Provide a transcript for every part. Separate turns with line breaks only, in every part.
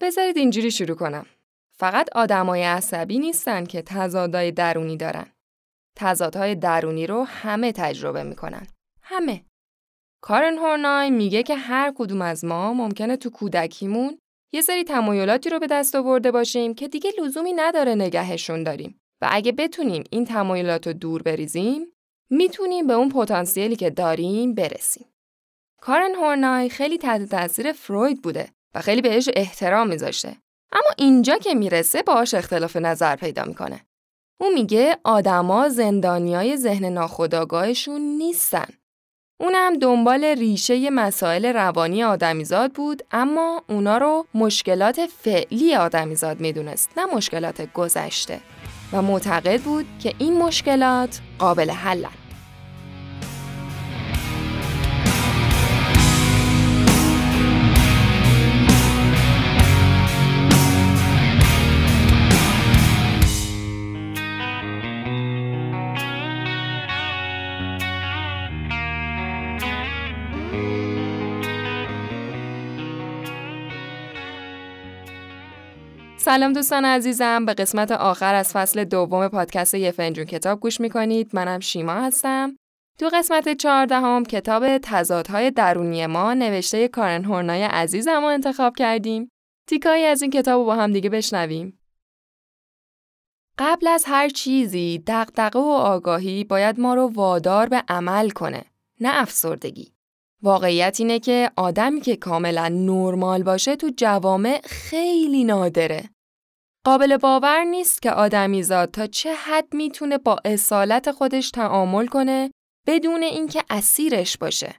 بذارید اینجوری شروع کنم. فقط آدمای عصبی نیستن که تضادهای درونی دارن. تضادهای درونی رو همه تجربه می‌کنن. همه. کارن هورنای میگه که هر کدوم از ما ممکنه تو کودکیمون یه سری تمایلاتی رو به دست آورده باشیم که دیگه لزومی نداره نگهشون داریم و اگه بتونیم این تمایلات رو دور بریزیم می‌تونیم به اون پتانسیلی که داریم برسیم. کارن هورنای خیلی تحت تاثیر فروید بوده و خیلی بهش احترام میذاشته. اما اینجا که می‌رسه باهاش اختلاف نظر پیدا می‌کنه. اون میگه آدما زندانیای ذهن ناخودآگاهشون نیستن. اونم دنبال ریشه مسائل روانی آدمیزاد بود اما اونا رو مشکلات فعلی آدمیزاد می‌دونست نه مشکلات گذشته و معتقد بود که این مشکلات قابل حلن. سلام دوستان عزیزم. به قسمت آخر از فصل دوم پادکست یه فنجون کتاب گوش می‌کنید. منم شیما هستم. تو قسمت چهاردهم کتاب تضادهای درونی ما نوشته کارن هورنای عزیزم رو انتخاب کردیم. تیکایی از این کتاب رو با هم دیگه بشنویم. قبل از هر چیزی دقدقه و آگاهی باید ما رو وادار به عمل کنه نه افسردگی. واقعیت اینه که آدمی که کاملا نرمال باشه تو جوامع خیلی نادره. قابل باور نیست که آدمی زاد تا چه حد می‌تونه با اصالت خودش تعامل کنه بدون اینکه اسیرش باشه.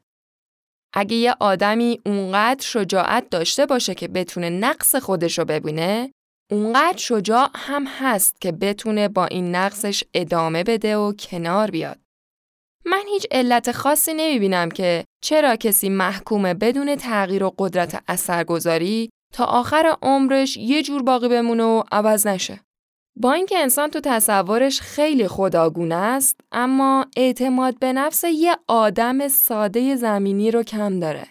اگه یه آدمی اونقدر شجاعت داشته باشه که بتونه نقص خودش رو ببینه، اونقدر شجاع هم هست که بتونه با این نقصش ادامه بده و کنار بیاد. من هیچ علت خاصی نمی‌بینم که چرا کسی محکومه بدون تغییر و قدرت اثرگذاری تا آخر عمرش یه جور باقی بمونه و عوض نشه. با اینکه انسان تو تصورش خیلی خداگونه است اما اعتماد به نفس یه آدم ساده زمینی رو کم داره.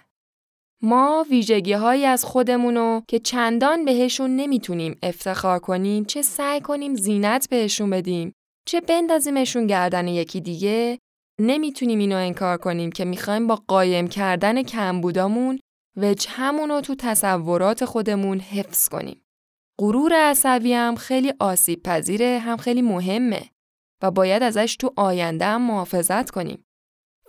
ما ویژگی هایی از خودمونو که چندان بهشون نمی‌تونیم افتخار کنیم چه سعی کنیم زینت بهشون بدیم چه بندازیمشون گردن یکی دیگه نمی‌تونیم اینو انکار کنیم که می‌خوایم با قایم کردن کمبودامون وجهمون رو تو تصورات خودمون حفظ کنیم. غرور عصبی هم خیلی آسیب پذیره هم خیلی مهمه و باید ازش تو آینده هم محافظت کنیم.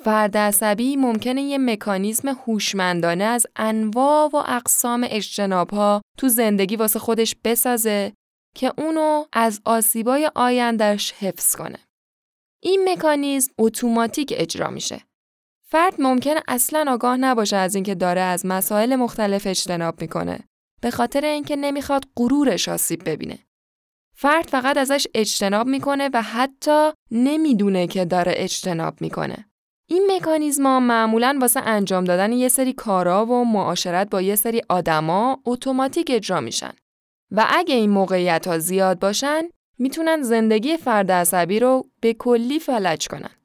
فرد عصبی ممکنه یه مکانیزم هوشمندانه از انواع و اقسام اجتناب ها تو زندگی واسه خودش بسازه که اونو از آسیبای آیندهش حفظ کنه. این مکانیزم اتوماتیک اجرا میشه. فرد ممکنه اصلا آگاه نباشه از اینکه داره از مسائل مختلف اجتناب می‌کنه. به خاطر اینکه نمی‌خواد غرورش آسیب ببینه. فرد فقط ازش اجتناب می‌کنه و حتی نمی‌دونه که داره اجتناب می‌کنه. این مکانیزما معمولا واسه انجام دادن یه سری کارا و معاشرت با یه سری آدما اتوماتیک اجرا میشن. و اگه این موقعیت ها زیاد باشن می‌تونن زندگی فرد عصبی رو به کلی فلج کنن.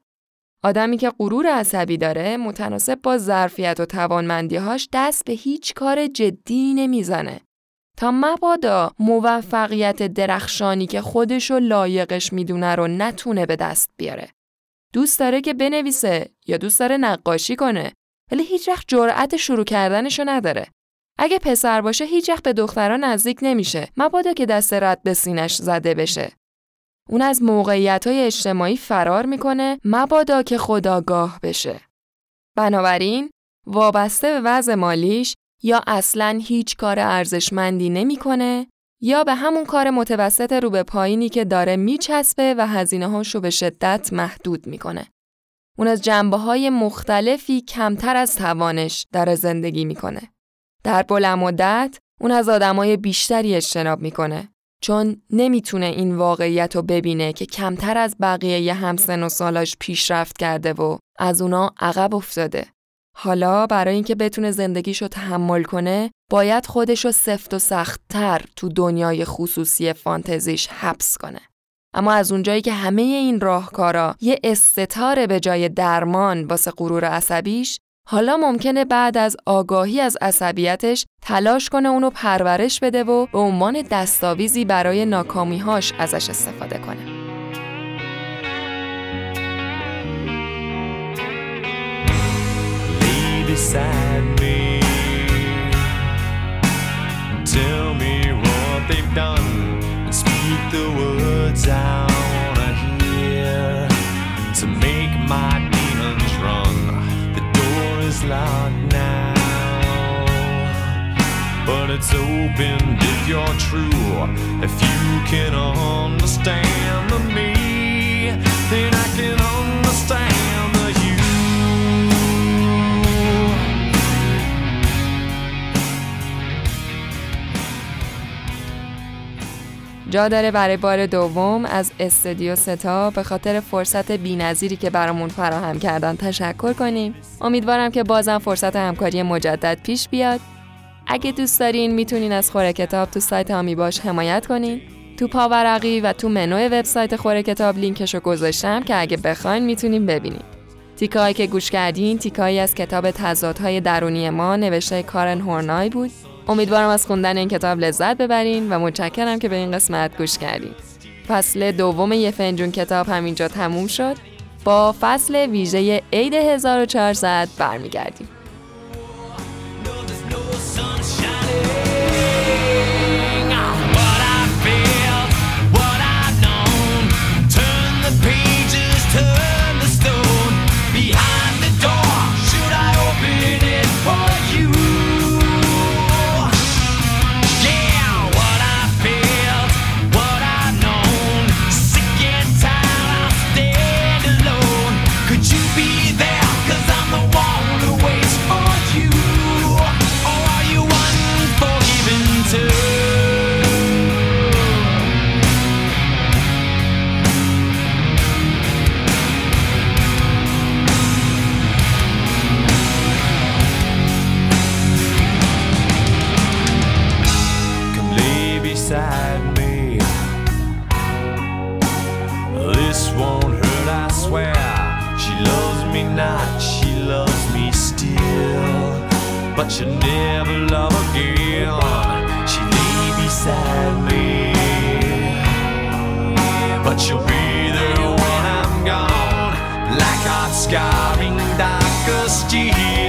آدمی که غرور عصبی داره متناسب با ظرفیت و توانمندیهاش دست به هیچ کار جدی نمی‌زنه. تا مبادا موفقیت درخشانی که خودش و لایقش می‌دونه رو نتونه به دست بیاره. دوست داره که بنویسه یا دوست داره نقاشی کنه ولی هیچ وقت جرأت شروع کردنشو نداره. اگه پسر باشه هیچ وقت به دختران نزدیک نمیشه مبادا که دست رد به سینش زده بشه اون از موقعیت های اجتماعی فرار می‌کنه مبادا که خداگاه بشه بنابراین وابسته به وضع مالیش یا اصلا هیچ کار ارزشمندی نمی‌کنه یا به همون کار متوسط رو به پایینی که داره میچسبه و هزینه هاشو به شدت محدود می‌کنه. اون از جنبه های مختلفی کمتر از توانش داره زندگی می‌کنه. در بلند مدت اون از آدمای بیشتری اجتناب می‌کنه چون نمی‌تونه این واقعیت رو ببینه که کمتر از بقیه یه همسن و سالاش پیشرفت کرده و از اونا عقب افتاده. حالا برای اینکه بتونه زندگیشو تحمل کنه باید خودشو سفت و سختتر تو دنیای خصوصی فانتزیش حبس کنه. اما از اونجایی که همه این راهکارا یه استتاره به جای درمان واسه غرور عصبیش
حالا ممکنه بعد از آگاهی از عصبیتش تلاش کنه اونو پرورش بده و به عنوان دستاویزی برای ناکامیهاش ازش استفاده کنه. Tell me what they've done and speak the words I it's open if you're true. If you can understand me, then I can understand the you. جا داره برای بار دوم از استودیو ستا به خاطر فرصت بینظیری که برامون فراهم کردن تشکر کنیم. امیدوارم که بازم فرصت همکاری مجدد پیش بیاد. اگه دوست دارین می‌تونین از خوره کتاب تو سایت هامی باش حمایت کنین. تو پاورقی و تو منو وبسایت خوره کتاب لینکشو گذاشتم که اگه بخواین می‌تونین ببینین. تیکایی که گوش کردین تیکایی از کتاب تضادهای درونی ما نوشته کارن هورنای بود امیدوارم از خوندن این کتاب لذت ببرین و متشکرم که به این قسمت گوش کردین. فصل دوم یه فنجون کتاب همینجا تموم شد. با فصل ویژه عید 1400 برمیگردیم. But she'll never love again. She lay beside me, but she'll be there when I'm gone, Black hot scarring dark steel.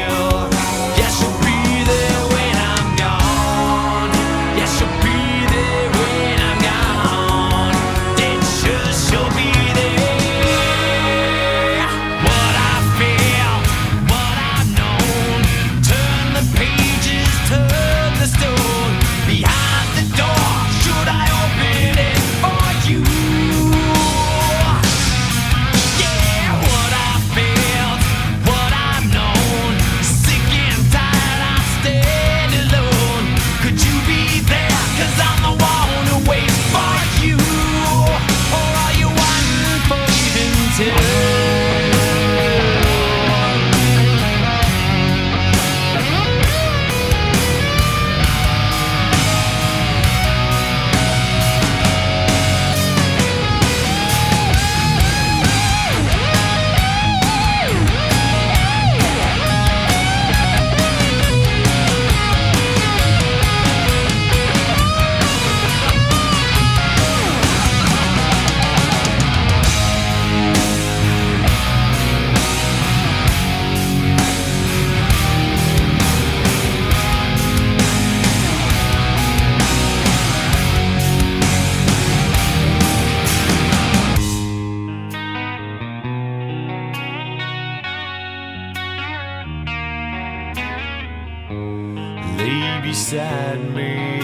Beside me.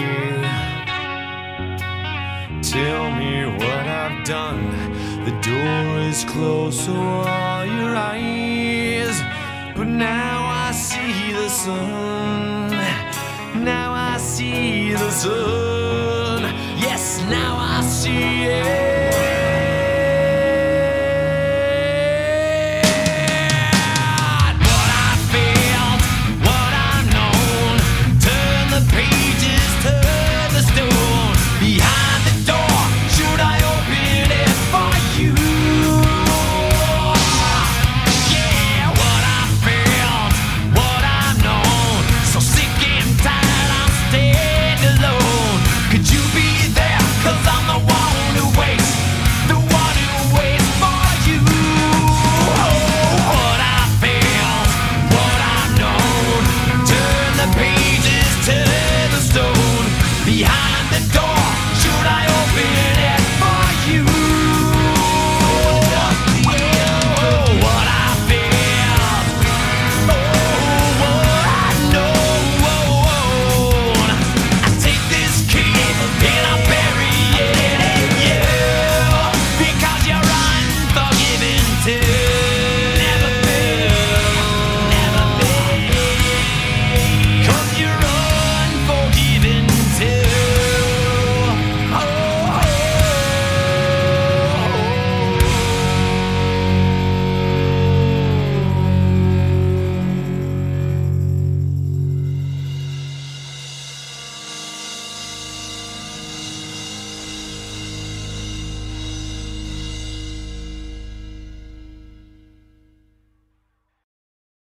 Tell me what I've done. The door is closed, so are your eyes. But now I see the sun. Now I see the sun. Yes, now I see it. behind